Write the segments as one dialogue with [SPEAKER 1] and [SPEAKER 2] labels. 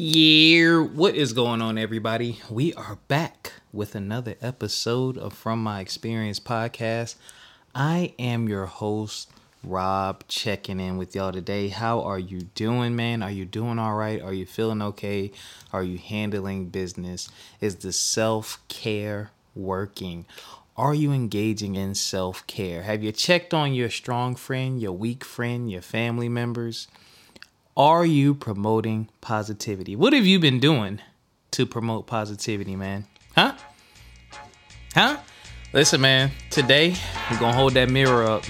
[SPEAKER 1] Yeah, what is going on, everybody? We are back with another episode of From My Experience podcast. I am your host, Rob, checking in with y'all today. How are you doing, man? Are you doing all right? Are you feeling okay? Are you handling business? Is the self care working? Are you engaging in self care? Have you checked on your strong friend, your weak friend, your family members? Are you promoting positivity? What have you been doing to promote positivity, man? Huh? Huh? Listen, man, today we're gonna hold that mirror up.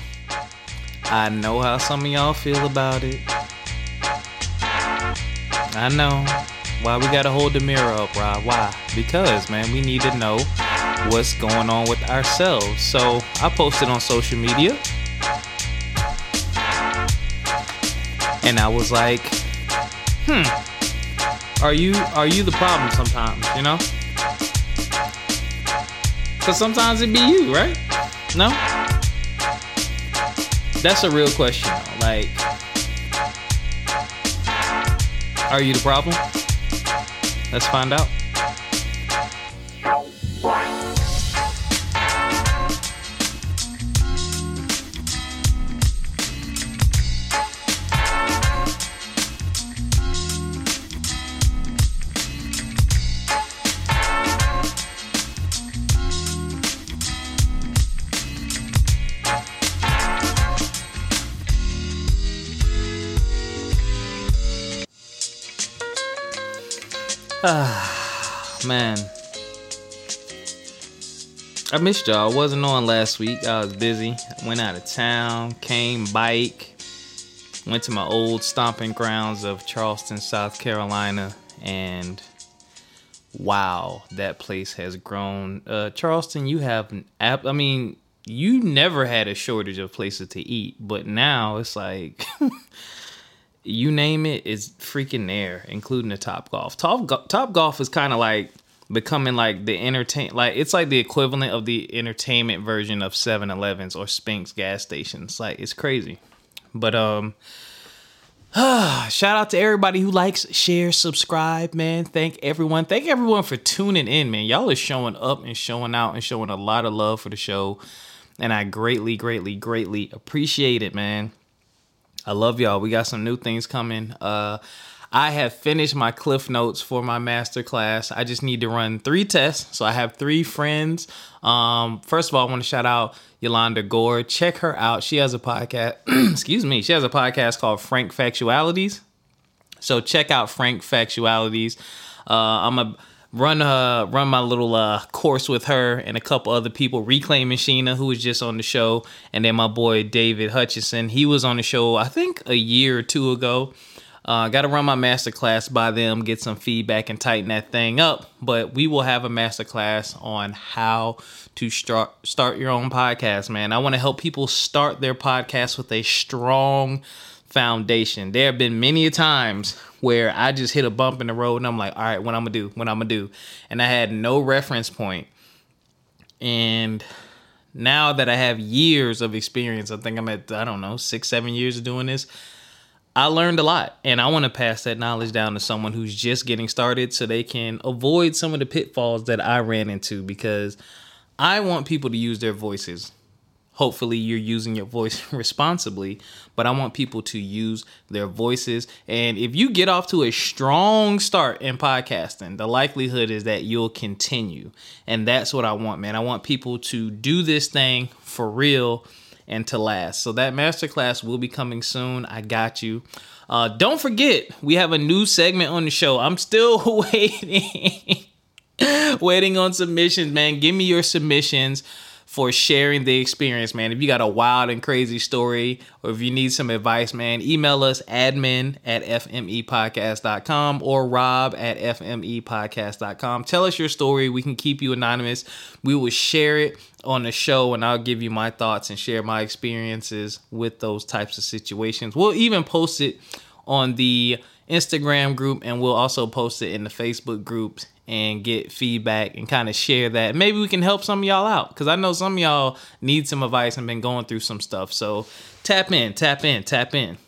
[SPEAKER 1] I know how some of y'all feel about it. I know. Why we gotta hold the mirror up, Rob? Why? Because, man, we need to know what's going on with ourselves. So I posted on social media and I was like, hmm, are you are you the problem sometimes, you know? Cause sometimes it be you, right? No? That's a real question. Like, are you the problem? Let's find out. I missed y'all. I wasn't on last week. I was busy. Went out of town, came bike, went to my old stomping grounds of Charleston, South Carolina, and wow, that place has grown. Uh, Charleston, you have an app. I mean, you never had a shortage of places to eat, but now it's like you name it is freaking there, including the Top Golf. Top Top Golf is kind of like becoming like the entertain like it's like the equivalent of the entertainment version of 7-Elevens or Spinx gas stations. Like it's crazy. But um shout out to everybody who likes, shares, subscribe, man. Thank everyone. Thank everyone for tuning in, man. Y'all are showing up and showing out and showing a lot of love for the show. And I greatly, greatly, greatly appreciate it, man. I love y'all. We got some new things coming. Uh, I have finished my cliff notes for my master class. I just need to run three tests. So I have three friends. Um, first of all, I want to shout out Yolanda Gore. Check her out. She has a podcast. excuse me. She has a podcast called Frank Factualities. So check out Frank Factualities. Uh, I'm a run uh run my little uh course with her and a couple other people reclaiming sheena who was just on the show and then my boy david hutchison he was on the show i think a year or two ago uh, got to run my master class by them get some feedback and tighten that thing up but we will have a master class on how to start start your own podcast man i want to help people start their podcast with a strong foundation there have been many times where I just hit a bump in the road and I'm like, all right, what I'm gonna do, what I'm gonna do. And I had no reference point. And now that I have years of experience, I think I'm at, I don't know, six, seven years of doing this. I learned a lot and I want to pass that knowledge down to someone who's just getting started so they can avoid some of the pitfalls that I ran into because I want people to use their voices. Hopefully you're using your voice responsibly but i want people to use their voices. And if you get off to a strong start in podcasting the likelihood is that you'll continue. And that's what i want man. I want people to do this thing for real and to last so that masterclass will be coming soon i got you uh, don't forget we have a new segment on the show i'm still waiting waiting on submissions man give me your submissions for sharing the experience, man. If you got a wild and crazy story or if you need some advice, man, email us admin at fmepodcast.com or rob at fmepodcast.com. Tell us your story. We can keep you anonymous. We will share it on the show and I'll give you my thoughts and share my experiences with those types of situations. We'll even post it on the Instagram group and we'll also post it in the Facebook groups and get feedback and kind of share that. Maybe we can help some of y'all out because I know some of y'all need some advice and been going through some stuff. So tap in, tap in, tap in.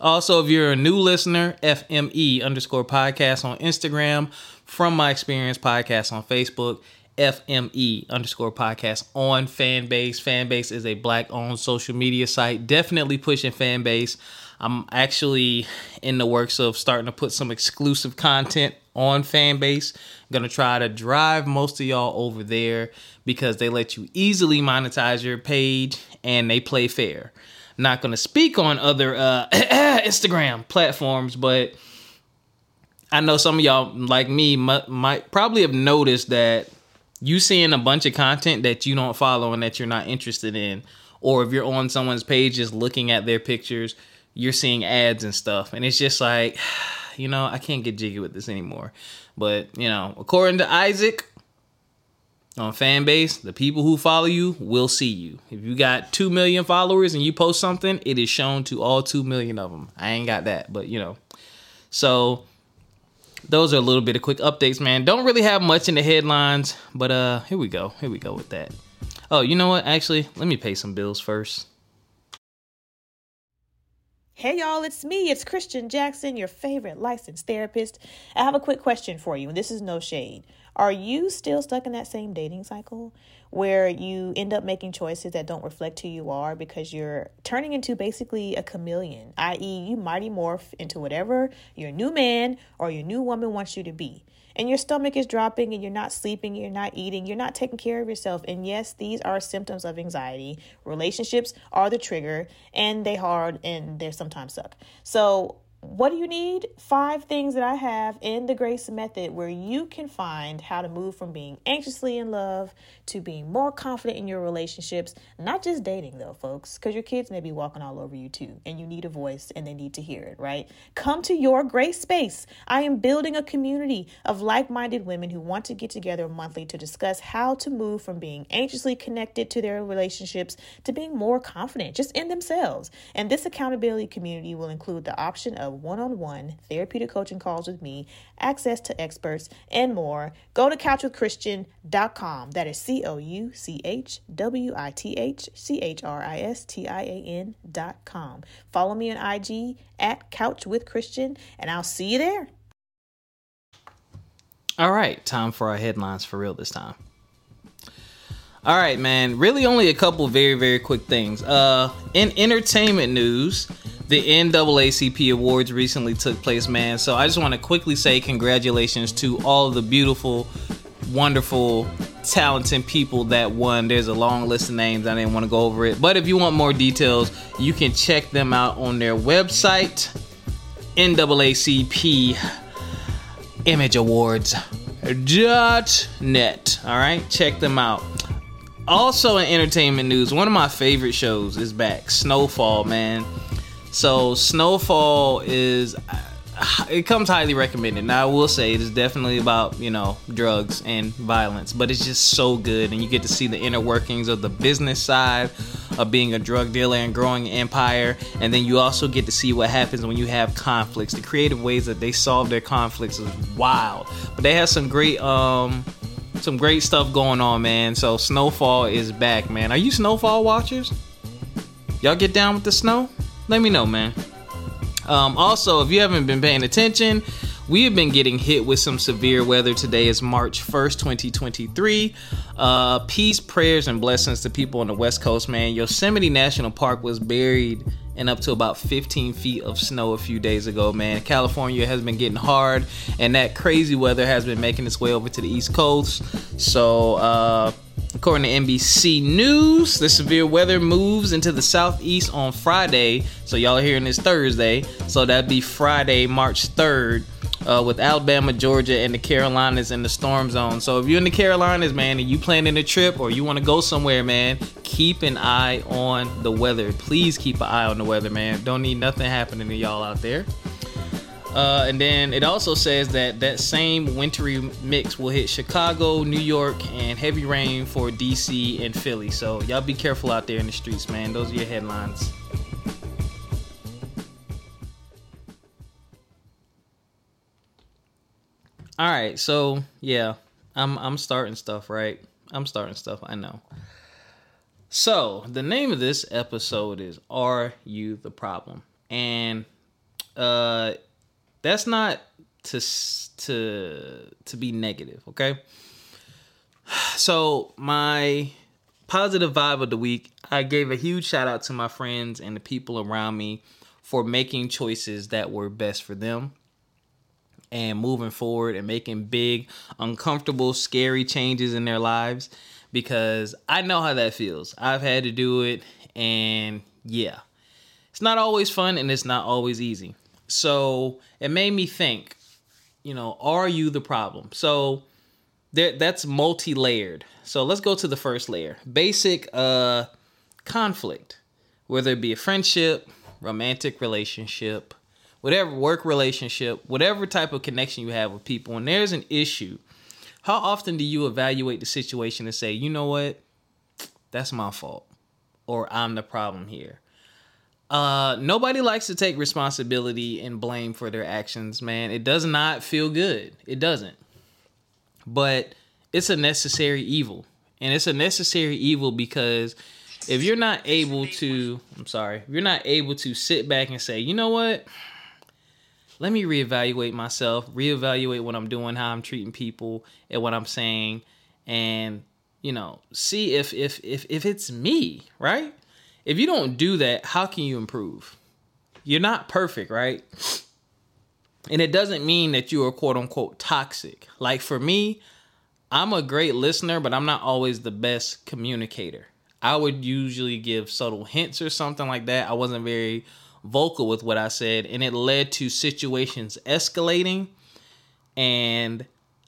[SPEAKER 1] Also, if you're a new listener, FME underscore podcast on Instagram, From My Experience podcast on Facebook, FME underscore podcast on Fanbase. Fanbase is a black owned social media site. Definitely pushing Fanbase. I'm actually in the works of starting to put some exclusive content on Fanbase. I'm gonna try to drive most of y'all over there because they let you easily monetize your page and they play fair. Not gonna speak on other uh, Instagram platforms, but I know some of y'all like me might probably have noticed that you seeing a bunch of content that you don't follow and that you're not interested in, or if you're on someone's page just looking at their pictures, you're seeing ads and stuff, and it's just like, you know, I can't get jiggy with this anymore. But you know, according to Isaac on Fanbase, the people who follow you will see you. If you got two million followers and you post something, it is shown to all two million of them. I ain't got that, but you know, so those are a little bit of quick updates, man. Don't really have much in the headlines, but uh, here we go. Here we go with that. Oh, you know what? Actually, let me pay some bills first.
[SPEAKER 2] Hey y'all, it's me. It's Christian Jackson, your favorite licensed therapist. I have a quick question for you, and this is no shade. Are you still stuck in that same dating cycle where you end up making choices that don't reflect who you are because you're turning into basically a chameleon, i.e., you mighty morph into whatever your new man or your new woman wants you to be? and your stomach is dropping and you're not sleeping, you're not eating, you're not taking care of yourself. And yes, these are symptoms of anxiety. Relationships are the trigger and they hard and they sometimes suck. So what do you need? Five things that I have in the Grace Method where you can find how to move from being anxiously in love to being more confident in your relationships. Not just dating, though, folks, because your kids may be walking all over you too, and you need a voice and they need to hear it, right? Come to your Grace Space. I am building a community of like minded women who want to get together monthly to discuss how to move from being anxiously connected to their relationships to being more confident just in themselves. And this accountability community will include the option of one on one therapeutic coaching calls with me, access to experts, and more, go to couchwithchristian.com. That is C O U C H W I T H C H R I S T I A N.com. Follow me on IG at couchwithchristian, and I'll see you there.
[SPEAKER 1] All right, time for our headlines for real this time. All right, man. Really, only a couple very, very quick things. Uh, in entertainment news, the NAACP Awards recently took place, man. So I just want to quickly say congratulations to all the beautiful, wonderful, talented people that won. There's a long list of names. I didn't want to go over it. But if you want more details, you can check them out on their website, NAACP Image Awards. Dot net. All right, check them out. Also, in entertainment news, one of my favorite shows is back Snowfall, man. So Snowfall is it comes highly recommended. Now I will say it is definitely about you know drugs and violence, but it's just so good, and you get to see the inner workings of the business side of being a drug dealer and growing an empire, and then you also get to see what happens when you have conflicts. The creative ways that they solve their conflicts is wild, but they have some great um some great stuff going on, man. So Snowfall is back, man. Are you Snowfall watchers? Y'all get down with the snow? let me know, man. Um, also, if you haven't been paying attention, we have been getting hit with some severe weather. Today is March 1st, 2023. Uh, peace, prayers, and blessings to people on the West Coast, man. Yosemite National Park was buried in up to about 15 feet of snow a few days ago, man. California has been getting hard, and that crazy weather has been making its way over to the East Coast. So, uh, According to NBC News, the severe weather moves into the southeast on Friday. So y'all are hearing this Thursday. So that'd be Friday, March 3rd. Uh, with Alabama, Georgia, and the Carolinas in the storm zone. So if you're in the Carolinas, man, and you planning a trip or you want to go somewhere, man, keep an eye on the weather. Please keep an eye on the weather, man. Don't need nothing happening to y'all out there. Uh, and then it also says that that same wintry mix will hit Chicago, New York, and heavy rain for DC and Philly. So y'all be careful out there in the streets, man. Those are your headlines. All right, so yeah, I'm I'm starting stuff, right? I'm starting stuff. I know. So the name of this episode is "Are You the Problem?" and uh, that's not to to to be negative. Okay. So my positive vibe of the week, I gave a huge shout out to my friends and the people around me for making choices that were best for them and moving forward and making big, uncomfortable, scary changes in their lives because I know how that feels. I've had to do it and yeah. It's not always fun and it's not always easy. So, it made me think, you know, are you the problem? So, there that's multi-layered. So, let's go to the first layer. Basic uh conflict, whether it be a friendship, romantic relationship, whatever work relationship, whatever type of connection you have with people, and there's an issue, how often do you evaluate the situation and say, you know what, that's my fault, or I'm the problem here? Uh, nobody likes to take responsibility and blame for their actions, man. It does not feel good. It doesn't. But it's a necessary evil. And it's a necessary evil because if you're not able to, I'm sorry, if you're not able to sit back and say, you know what? Let me reevaluate myself, reevaluate what I'm doing, how I'm treating people, and what I'm saying, and you know, see if if if if it's me, right? If you don't do that, how can you improve? You're not perfect, right? And it doesn't mean that you are quote unquote toxic. Like for me, I'm a great listener, but I'm not always the best communicator. I would usually give subtle hints or something like that. I wasn't very vocal with what I said, and it led to situations escalating. And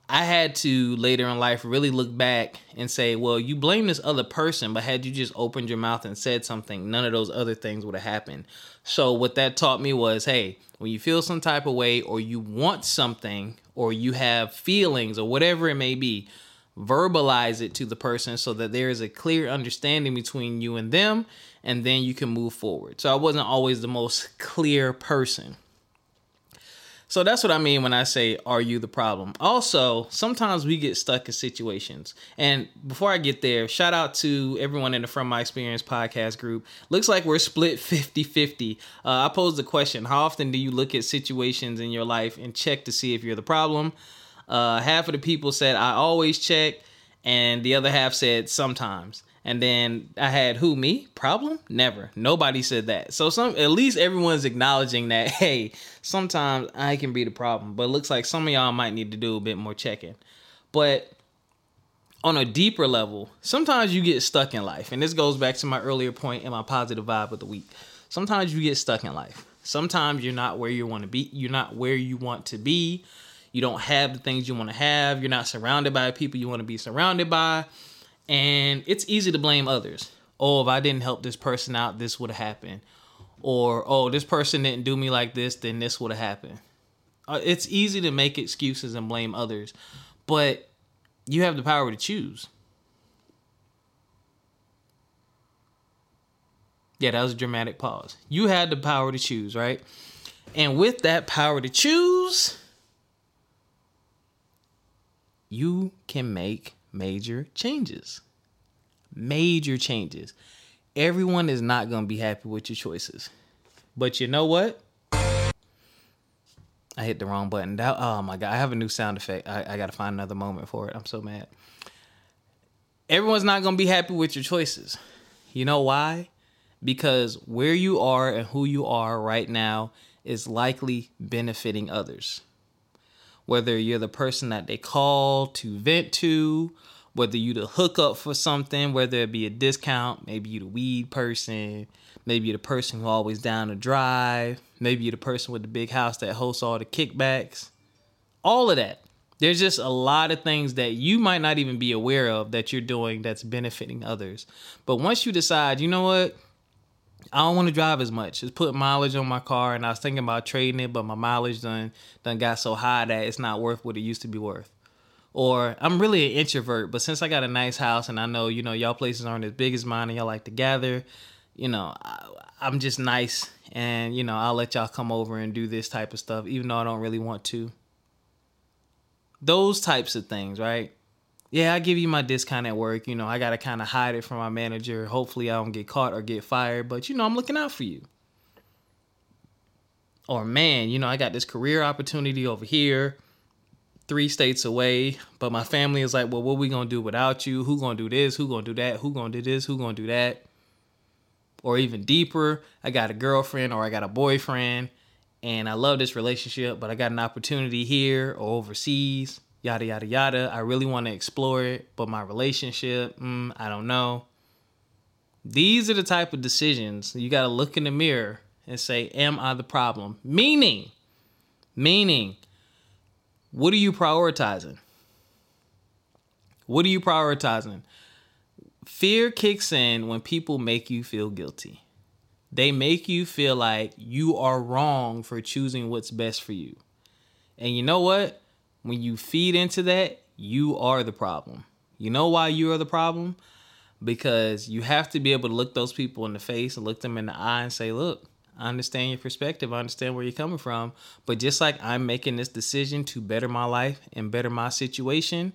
[SPEAKER 1] I had to later in life really look back and say, well, you blame this other person, but had you just opened your mouth and said something, none of those other things would have happened. So, what that taught me was hey, when you feel some type of way, or you want something, or you have feelings, or whatever it may be, verbalize it to the person so that there is a clear understanding between you and them and then you can move forward. So i wasn't always the most clear person. So that's what i mean when i say are you the problem? Also sometimes we get stuck in situations. And before i get there shout out to everyone in the from my experience podcast group. Looks like we're split 50-50 uh, i posed the question how often do you look at situations in your life and check to see if you're the problem? Uh, half of the people said I always check, and the other half said sometimes. And then I had who me problem never nobody said that. So some at least everyone's acknowledging that hey sometimes I can be the problem, but it looks like some of y'all might need to do a bit more checking. But on a deeper level, sometimes you get stuck in life, and this goes back to my earlier point in my positive vibe of the week. Sometimes you get stuck in life. Sometimes you're not where you want to be. You're not where you want to be you don't have the things you want to have, you're not surrounded by people you want to be surrounded by, and it's easy to blame others. Oh, if I didn't help this person out, this would have happened. Or, oh, this person didn't do me like this, then this would have happened. Uh, it's easy to make excuses and blame others, but you have the power to choose. Yeah, that was a dramatic pause. You had the power to choose, right? And with that power to choose, you can make major changes. Major changes. Everyone is not going to be happy with your choices. But you know what? I hit the wrong button. That, oh my God. I have a new sound effect. I, I got to find another moment for it. I'm so mad. Everyone's not going to be happy with your choices. You know why? Because where you are and who you are right now is likely benefiting others whether you're the person that they call to vent to, whether you're the hookup for something, whether it be a discount, maybe you're the weed person, maybe you're the person who always down to drive, maybe you're the person with the big house that hosts all the kickbacks. All of that. There's just a lot of things that you might not even be aware of that you're doing that's benefiting others. But once you decide, you know what? I don't want to drive as much. It's put mileage on my car, and I was thinking about trading it, but my mileage done done got so high that it's not worth what it used to be worth. Or I'm really an introvert, but since I got a nice house and I know you know y'all places aren't as big as mine and y'all like to gather, you know I, I'm just nice, and you know I'll let y'all come over and do this type of stuff, even though I don't really want to. Those types of things, right? Yeah, I give you my discount at work. You know, I got to kind of hide it from my manager. Hopefully, I don't get caught or get fired. But, you know, I'm looking out for you. or man, you know, I got this career opportunity over here, three states away, but my family is like, well, what we gonna do without you? Who gonna do this? Who gonna do that? Who gonna do this? Who gonna do that? Or even deeper, I got a girlfriend or I got a boyfriend and I love this relationship, but I got an opportunity here or overseas, yada, yada, yada. I really want to explore it, but my relationship, mm, I don't know. These are the type of decisions you got to look in the mirror and say, Am I the problem? Meaning, meaning, what are you prioritizing? What are you prioritizing? Fear kicks in when people make you feel guilty. They make you feel like you are wrong for choosing what's best for you. And you know what? When you feed into that, you are the problem. You know why you are the problem? Because you have to be able to look those people in the face and look them in the eye and say, look, I understand your perspective. I understand where you're coming from. But just like I'm making this decision to better my life and better my situation,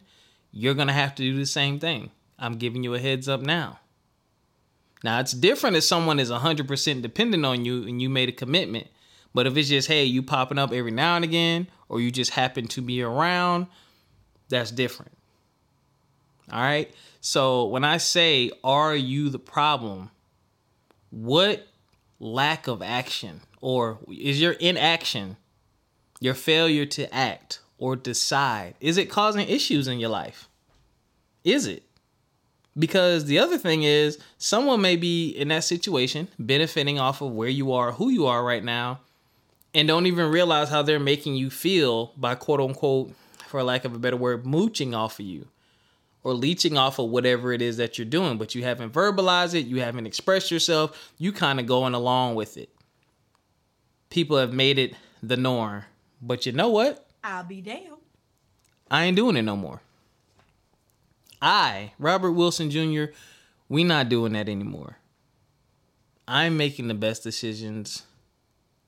[SPEAKER 1] you're going to have to do the same thing. I'm giving you a heads up now. Now, it's different if someone is 100% dependent on you and you made a commitment. But if it's just, hey, you popping up every now and again, or you just happen to be around, that's different. All right. So when I say, are you the problem? What lack of action or is your inaction, your failure to act or decide, is it causing issues in your life? Is it? Because the other thing is, someone may be in that situation benefiting off of where you are, who you are right now, and don't even realize how they're making you feel by quote unquote, for lack of a better word, mooching off of you or leeching off of whatever it is that you're doing, but you haven't verbalized it, you haven't expressed yourself, you kind of going along with it. People have made it the norm. But you know what?
[SPEAKER 2] I'll be damned.
[SPEAKER 1] I ain't doing it no more. I, Robert Wilson Jr., we not doing that anymore. I'm making the best decisions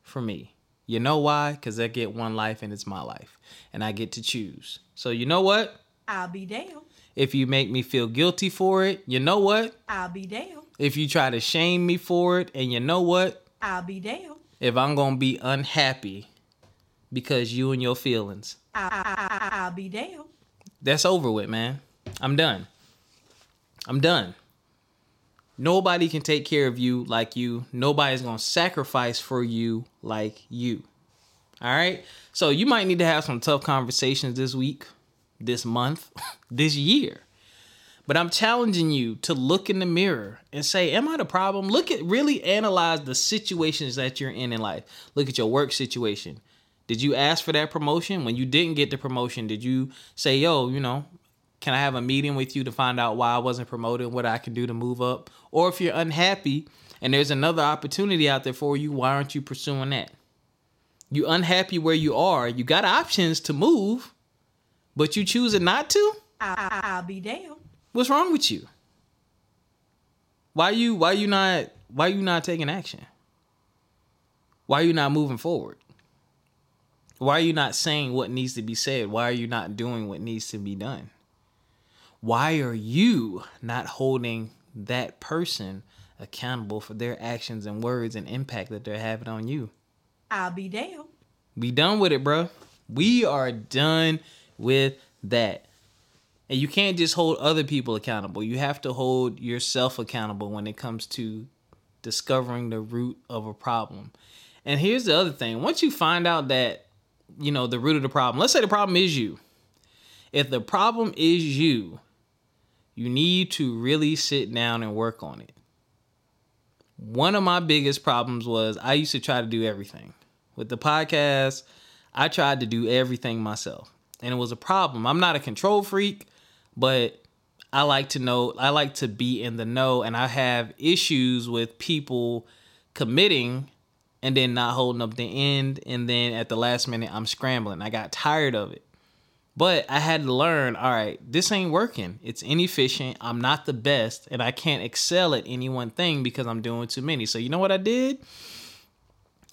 [SPEAKER 1] for me. You know why? Because I get one life and it's my life. And I get to choose. So you know what?
[SPEAKER 2] I'll be damned.
[SPEAKER 1] If you make me feel guilty for it, you know what?
[SPEAKER 2] I'll be damned.
[SPEAKER 1] If you try to shame me for it, and you know what?
[SPEAKER 2] I'll be damned.
[SPEAKER 1] If I'm going to be unhappy because you and your feelings,
[SPEAKER 2] I, I, I, I'll be damned.
[SPEAKER 1] that's over with, man. I'm done. I'm done. Nobody can take care of you like you. Nobody's going to sacrifice for you like you. All right? So you might need to have some tough conversations this week, this month, this year. But I'm challenging you to look in the mirror and say, Am I the problem? Look at really analyze the situations that you're in in life. Look at your work situation. Did you ask for that promotion? When you didn't get the promotion, did you say, Yo, you know, can I have a meeting with you to find out why I wasn't promoted, what I can do to move up? Or if you're unhappy and there's another opportunity out there for you, why aren't you pursuing that? You unhappy where you are, you got options to move, but you choosing not to?
[SPEAKER 2] I, I, I'll be damned.
[SPEAKER 1] What's wrong with you? Why you why you not why you not taking action? Why are you not moving forward? Why are you not saying what needs to be said? Why are you not doing what needs to be done? Why are you not holding that person accountable for their actions and words and impact that they're having on you?
[SPEAKER 2] I'll be damned.
[SPEAKER 1] Be done with it, bro. We are done with that. And you can't just hold other people accountable. You have to hold yourself accountable when it comes to discovering the root of a problem. And here's the other thing. Once you find out that, you know, the root of the problem, let's say the problem is you. If the problem is you, you need to really sit down and work on it. One of my biggest problems was I used to try to do everything. With the podcast, I tried to do everything myself. And it was a problem. I'm not a control freak, but I like to know, I like to be in the know, and I have issues with people committing and then not holding up the end. And then at the last minute, I'm scrambling. I got tired of it. But I had to learn all right, this ain't working. It's inefficient. I'm not the best, and I can't excel at any one thing because I'm doing too many. So, you know what I did?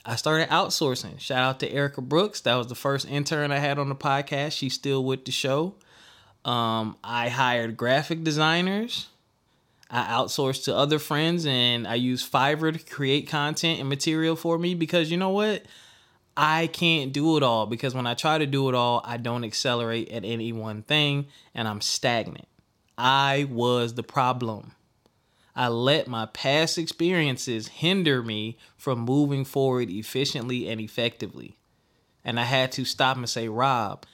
[SPEAKER 1] I started outsourcing. Shout out to Erica Brooks. That was the first intern I had on the podcast. She's still with the show. Um, I hired graphic designers. I outsourced to other friends and I use Fiverr to create content and material for me because you know what? I can't do it all because when I try to do it all, I don't accelerate at any one thing and I'm stagnant. I was the problem. I let my past experiences hinder me from moving forward efficiently and effectively. And I had to stop and say, Rob,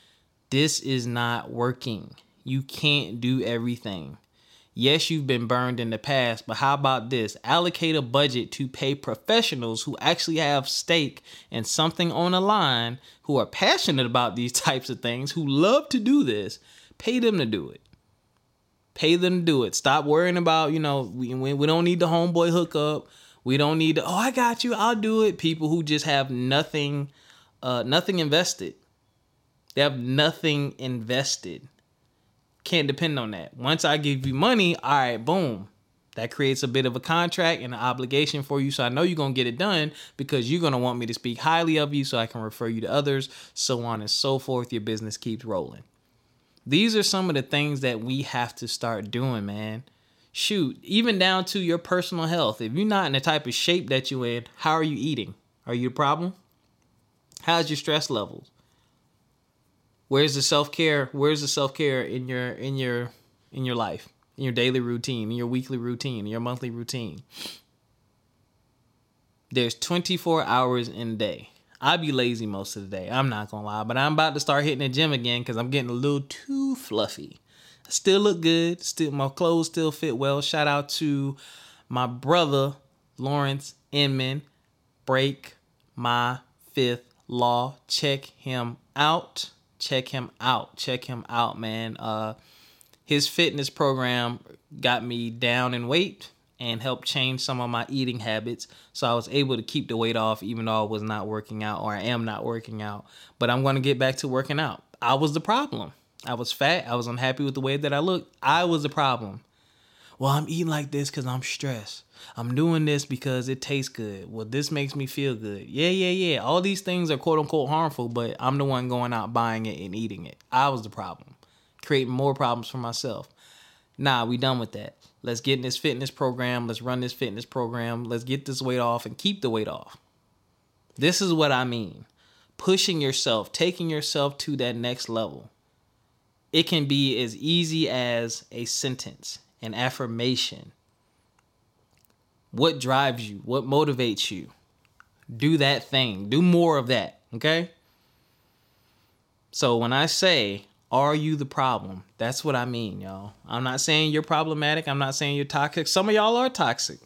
[SPEAKER 1] this is not working. You can't do everything. Yes, you've been burned in the past, but how about this? Allocate a budget to pay professionals who actually have stake and something on the line, who are passionate about these types of things, who love to do this. Pay them to do it. Pay them to do it. Stop worrying about, you know, we, we don't need the homeboy hookup. We don't need, to, oh, I got you, I'll do it. People who just have nothing, uh, nothing invested. They have nothing invested. Can't depend on that. Once I give you money, all right, boom. That creates a bit of a contract and an obligation for you. So I know you're going to get it done because you're going to want me to speak highly of you so I can refer you to others, so on and so forth. Your business keeps rolling. These are some of the things that we have to start doing, man. Shoot, even down to your personal health. If you're not in the type of shape that you're in, how are you eating? Are you a problem? How's your stress levels? Where's the self care? Where's the self care in your in your in your life, in your daily routine, in your weekly routine, in your monthly routine? There's 24 hours in a day. I be lazy most of the day. I'm not gonna lie, but I'm about to start hitting the gym again because I'm getting a little too fluffy. I still look good. Still, my clothes still fit well. Shout out to my brother Lawrence Inman. Break my fifth law. Check him out check him out. Check him out, man. Uh, his fitness program got me down in weight and helped change some of my eating habits. So I was able to keep the weight off even though I was not working out or I am not working out. But I'm going to get back to working out. I was the problem. I was fat. I was unhappy with the way that I looked. I was the problem. Well, I'm eating like this because I'm stressed. I'm doing this because it tastes good. Well, this makes me feel good. Yeah, yeah, yeah. All these things are quote unquote harmful, but I'm the one going out buying it and eating it. I was the problem, creating more problems for myself. Nah, we done with that. Let's get in this fitness program. Let's run this fitness program. Let's get this weight off and keep the weight off. This is what I mean. Pushing yourself, taking yourself to that next level. It can be as easy as a sentence, an affirmation, what drives you? What motivates you? Do that thing. Do more of that. Okay? So when I say, are you the problem? That's what I mean, y'all. I'm not saying you're problematic. I'm not saying you're toxic. Some of y'all are toxic.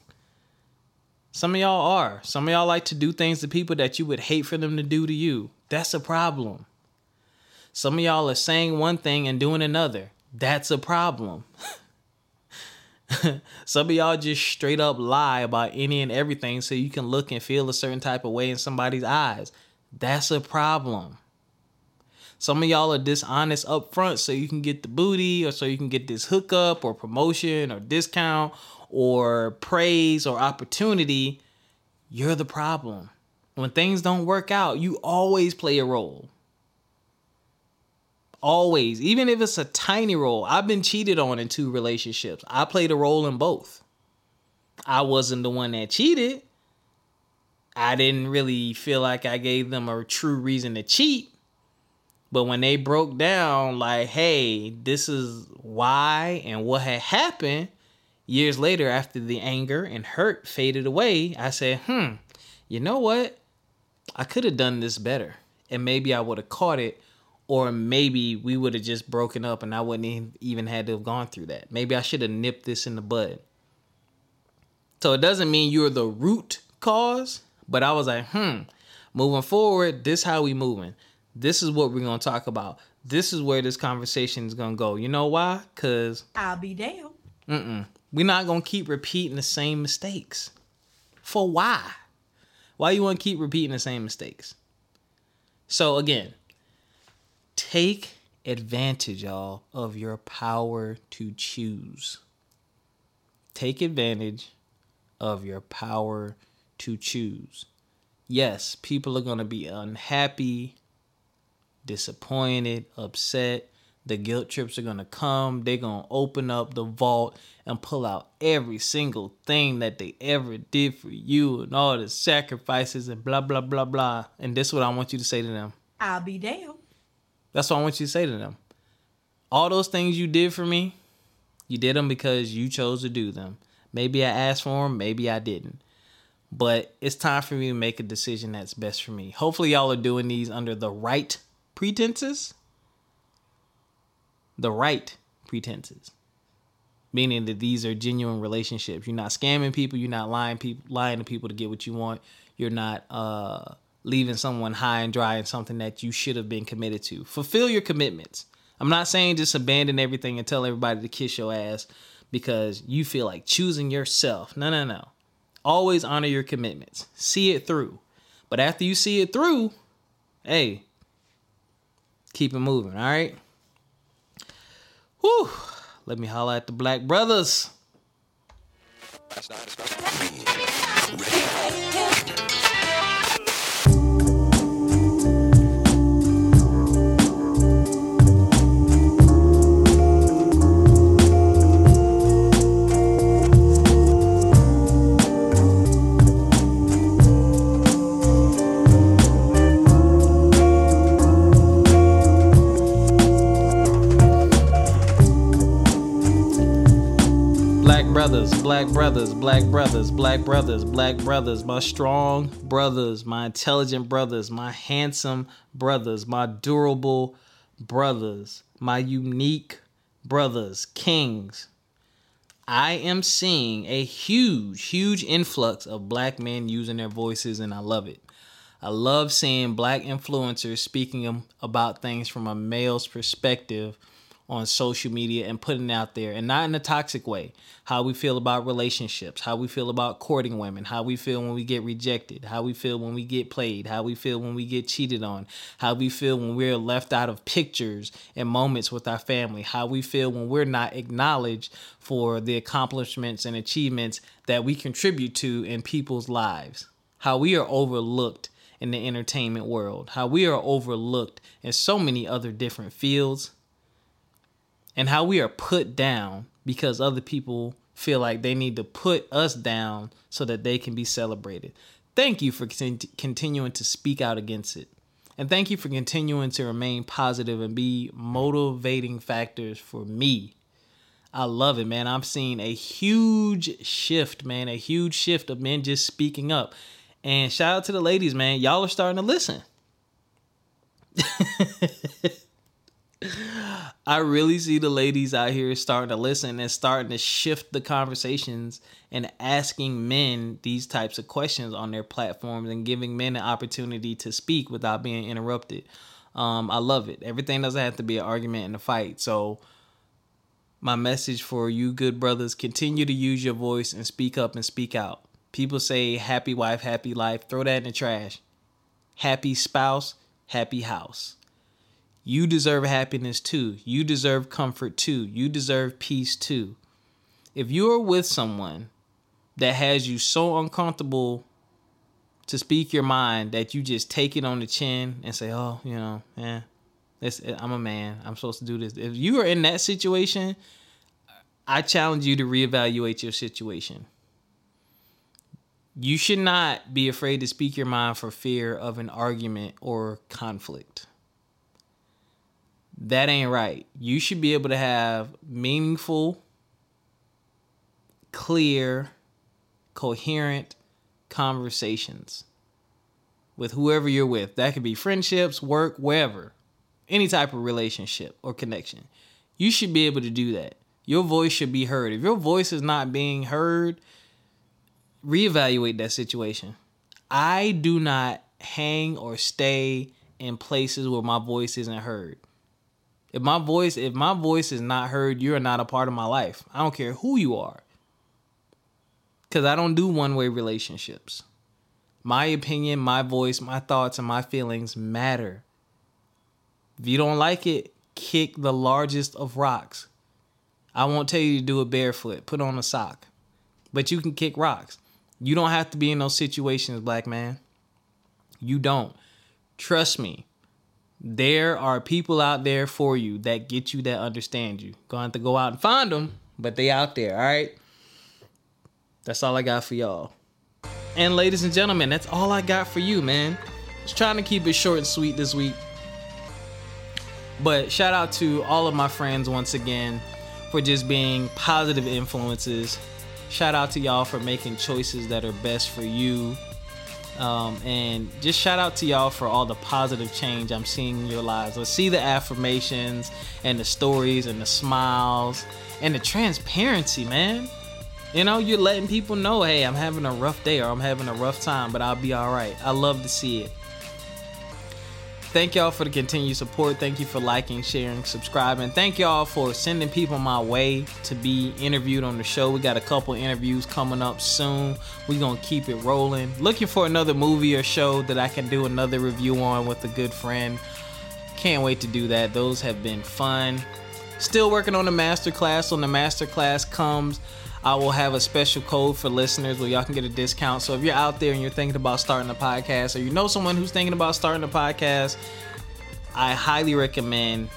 [SPEAKER 1] Some of y'all are. Some of y'all like to do things to people that you would hate for them to do to you. That's a problem. Some of y'all are saying one thing and doing another. That's a problem. Some of y'all just straight up lie about any and everything so you can look and feel a certain type of way in somebody's eyes. That's a problem. Some of y'all are dishonest up front so you can get the booty or so you can get this hookup or promotion or discount or praise or opportunity. You're the problem. When things don't work out, you always play a role. Always, even if it's a tiny role. I've been cheated on in two relationships. I played a role in both. I wasn't the one that cheated. I didn't really feel like I gave them a true reason to cheat. But when they broke down, like, hey, this is why and what had happened, years later, after the anger and hurt faded away, I said, hmm, you know what? I could have done this better. And maybe I would have caught it or maybe we would have just broken up and I wouldn't even had to have gone through that. Maybe I should have nipped this in the bud. So it doesn't mean you're the root cause, but I was like, hmm, moving forward, this how we moving. This is what we're gonna talk about. This is where this conversation is gonna go. You know why? Cause
[SPEAKER 2] I'll be damned.
[SPEAKER 1] Mm-mm. We're not gonna keep repeating the same mistakes. For why? Why you wanna keep repeating the same mistakes? So again, Take advantage, y'all, of your power to choose. Take advantage of your power to choose. Yes, people are going to be unhappy, disappointed, upset. The guilt trips are gonna come. They're gonna open up the vault and pull out every single thing that they ever did for you and all the sacrifices and blah blah blah blah. And this is what I want you to say to them.
[SPEAKER 2] I'll be damned.
[SPEAKER 1] That's what I want you to say to them. All those things you did for me, you did them because you chose to do them. Maybe I asked for them, maybe I didn't. But it's time for me to make a decision that's best for me. Hopefully, y'all are doing these under the right pretenses. The right pretenses. Meaning that these are genuine relationships. You're not scamming people, you're not lying people lying to people to get what you want. You're not uh leaving someone high and dry in something that you should have been committed to. Fulfill your commitments. I'm not saying just abandon everything and tell everybody to kiss your ass because you feel like choosing yourself. No, no, no. Always honor your commitments. See it through. But after you see it through, hey, keep it moving, all right? Whew. Let me holler at the black brothers. Brothers, black brothers, black brothers, black brothers, black brothers, my strong brothers, my intelligent brothers, my handsome brothers, my durable brothers, my unique brothers, kings. I am seeing a huge, huge influx of black men using their voices, and I love it. I love seeing black influencers speaking about things from a male's perspective on social media and putting out there and not in a toxic way. How we feel about relationships, how we feel about courting women, how we feel when we get rejected, how we feel when we get played, how we feel when we get cheated on, how we feel when we're left out of pictures and moments with our family, how we feel when we're not acknowledged for the accomplishments and achievements that we contribute to in people's lives, how we are overlooked in the entertainment world, how we are overlooked in so many other different fields and how we are put down because other people feel like they need to put us down so that they can be celebrated. Thank you for contin- continuing to speak out against it. And thank you for continuing to remain positive and be motivating factors for me. I love it, man. I'm seeing a huge shift, man, a huge shift of men just speaking up. And shout out to the ladies, man. Y'all are starting to listen. I really see the ladies out here starting to listen and starting to shift the conversations and asking men these types of questions on their platforms and giving men an opportunity to speak without being interrupted. Um, I love it. Everything doesn't have to be an argument and a fight. So, my message for you good brothers continue to use your voice and speak up and speak out. People say happy wife, happy life. Throw that in the trash. Happy spouse, happy house. You deserve happiness too. You deserve comfort too. You deserve peace too. If you are with someone that has you so uncomfortable to speak your mind that you just take it on the chin and say, "Oh, you know, yeah, this, I'm a man. I'm supposed to do this." If you are in that situation, I challenge you to reevaluate your situation. You should not be afraid to speak your mind for fear of an argument or conflict that ain't right. You should be able to have meaningful, clear, coherent conversations with whoever you're with. That could be friendships, work, wherever, any type of relationship or connection. You should be able to do that. Your voice should be heard. If your voice is not being heard, reevaluate that situation. I do not hang or stay in places where my voice isn't heard. If my voice, if my voice is not heard, you're not a part of my life. I don't care who you are. Cause I don't do one-way relationships. My opinion, my voice, my thoughts, and my feelings matter. If you don't like it, kick the largest of rocks. I won't tell you to do it barefoot. Put on a sock. But you can kick rocks. You don't have to be in those situations, black man. You don't. Trust me There are people out there for you that get you, that understand you. Gonna have to go out and find them, but they out there, all right? That's all I got for y'all. And ladies and gentlemen, that's all I got for you, man. Just trying to keep it short and sweet this week. But shout out to all of my friends once again for just being positive influences. Shout out to y'all for making choices that are best for you. Um, and just shout out to y'all for all the positive change I'm seeing in your lives. I see the affirmations and the stories and the smiles and the transparency, man. You know, you're letting people know, hey, I'm having a rough day or I'm having a rough time, but I'll be all right. I love to see it. Thank y'all for the continued support. Thank you for liking, sharing, subscribing. Thank y'all for sending people my way to be interviewed on the show. We got a couple interviews coming up soon. We're going to keep it rolling. Looking for another movie or show that I can do another review on with a good friend. Can't wait to do that. Those have been fun. Still working on the masterclass. When the masterclass comes, I will have a special code for listeners where y'all can get a discount. So if you're out there and you're thinking about starting a podcast, or you know someone who's thinking about starting a podcast, I highly recommend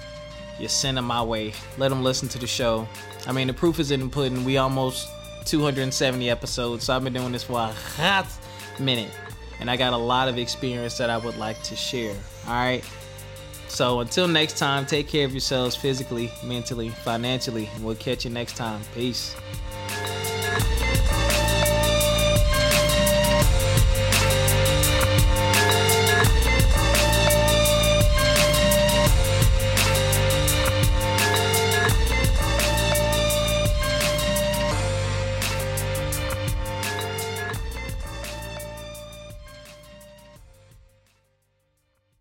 [SPEAKER 1] you send them my way. Let them listen to the show. I mean, the proof is in the pudding. We almost 270 episodes, so I've been doing this for a hot minute, and I got a lot of experience that I would like to share. All right. So until next time, take care of yourselves physically, mentally, financially, and we'll catch you next time. Peace.